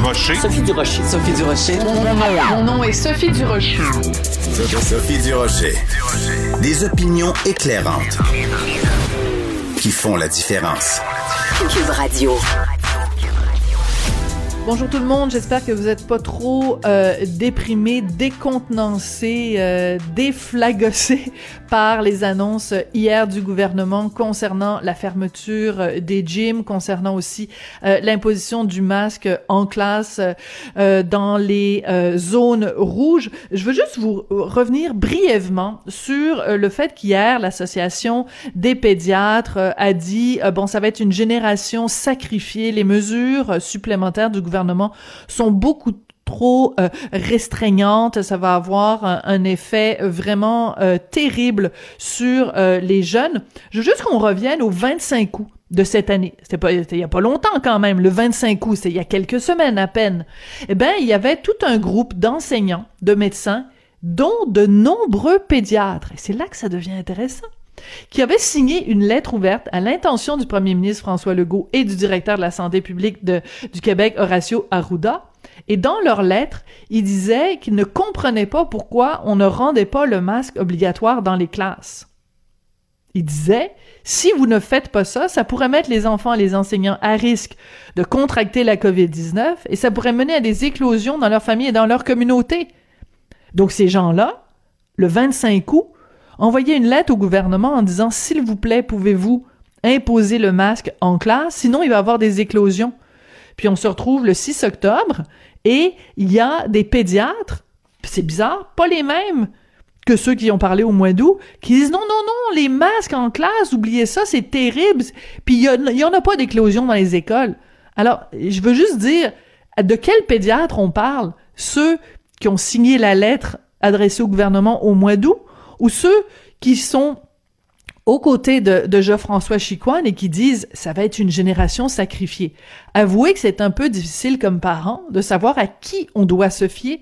Durocher. Sophie Durocher. Sophie Durocher. Mon nom est Sophie Durocher. Sophie Durocher. Des opinions éclairantes qui font la différence. Cube Radio. Bonjour tout le monde, j'espère que vous n'êtes pas trop euh, déprimés, décontenancés, euh, déflagossés par les annonces hier du gouvernement concernant la fermeture euh, des gyms, concernant aussi euh, l'imposition du masque en classe euh, dans les zones rouges. Je veux juste vous revenir brièvement sur le fait qu'hier, l'association des pédiatres a dit, bon, ça va être une génération sacrifiée, les mesures supplémentaires du gouvernement sont beaucoup trop euh, restreignantes, ça va avoir un, effet vraiment euh, terrible sur euh, les jeunes. Je veux juste qu'on revienne au 25 août de cette année. C'était pas il y a pas longtemps quand même, le 25 août, c'est il y a quelques semaines à peine. Eh ben, il y avait tout un groupe d'enseignants, de médecins dont de nombreux pédiatres. Et c'est là que ça devient intéressant qui avait signé une lettre ouverte à l'intention du premier ministre François Legault et du directeur de la santé publique du Québec, Horacio Arruda. Et dans leur lettre, ils disaient qu'ils ne comprenaient pas pourquoi on ne rendait pas le masque obligatoire dans les classes. Ils disaient, si vous ne faites pas ça, ça pourrait mettre les enfants et les enseignants à risque de contracter la COVID-19 et ça pourrait mener à des éclosions dans leur famille et dans leur communauté. Donc ces gens-là, le 25 août, envoyer une lettre au gouvernement en disant s'il vous plaît, pouvez-vous imposer le masque en classe, sinon il va y avoir des éclosions. Puis on se retrouve le 6 octobre et il y a des pédiatres, c'est bizarre, pas les mêmes que ceux qui ont parlé au mois d'août, qui disent non, non, non, les masques en classe, oubliez ça, c'est terrible. Puis il y, en a pas d'éclosion dans les écoles. Alors, je veux juste dire, de quel pédiatre on parle? Ceux qui ont signé la lettre adressée au gouvernement au mois d'août? Ou ceux qui sont aux côtés de, Jean-François Chicoine et qui disent ça va être une génération sacrifiée. Avouez que c'est un peu difficile comme parent de savoir à qui on doit se fier.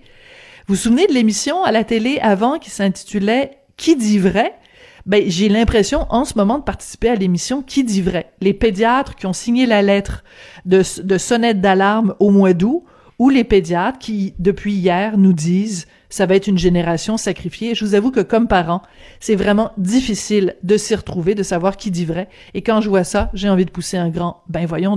Vous vous souvenez de l'émission à la télé avant qui s'intitulait Qui dit vrai? Ben, j'ai l'impression en ce moment de participer à l'émission Qui dit vrai? Les pédiatres qui ont signé la lettre de sonnette d'alarme au mois d'août ou les pédiatres qui, depuis hier, nous disent ça va être une génération sacrifiée. Je vous avoue que comme parent, c'est vraiment difficile de s'y retrouver, de savoir qui dit vrai. Et quand je vois ça, j'ai envie de pousser un grand ben voyons donc.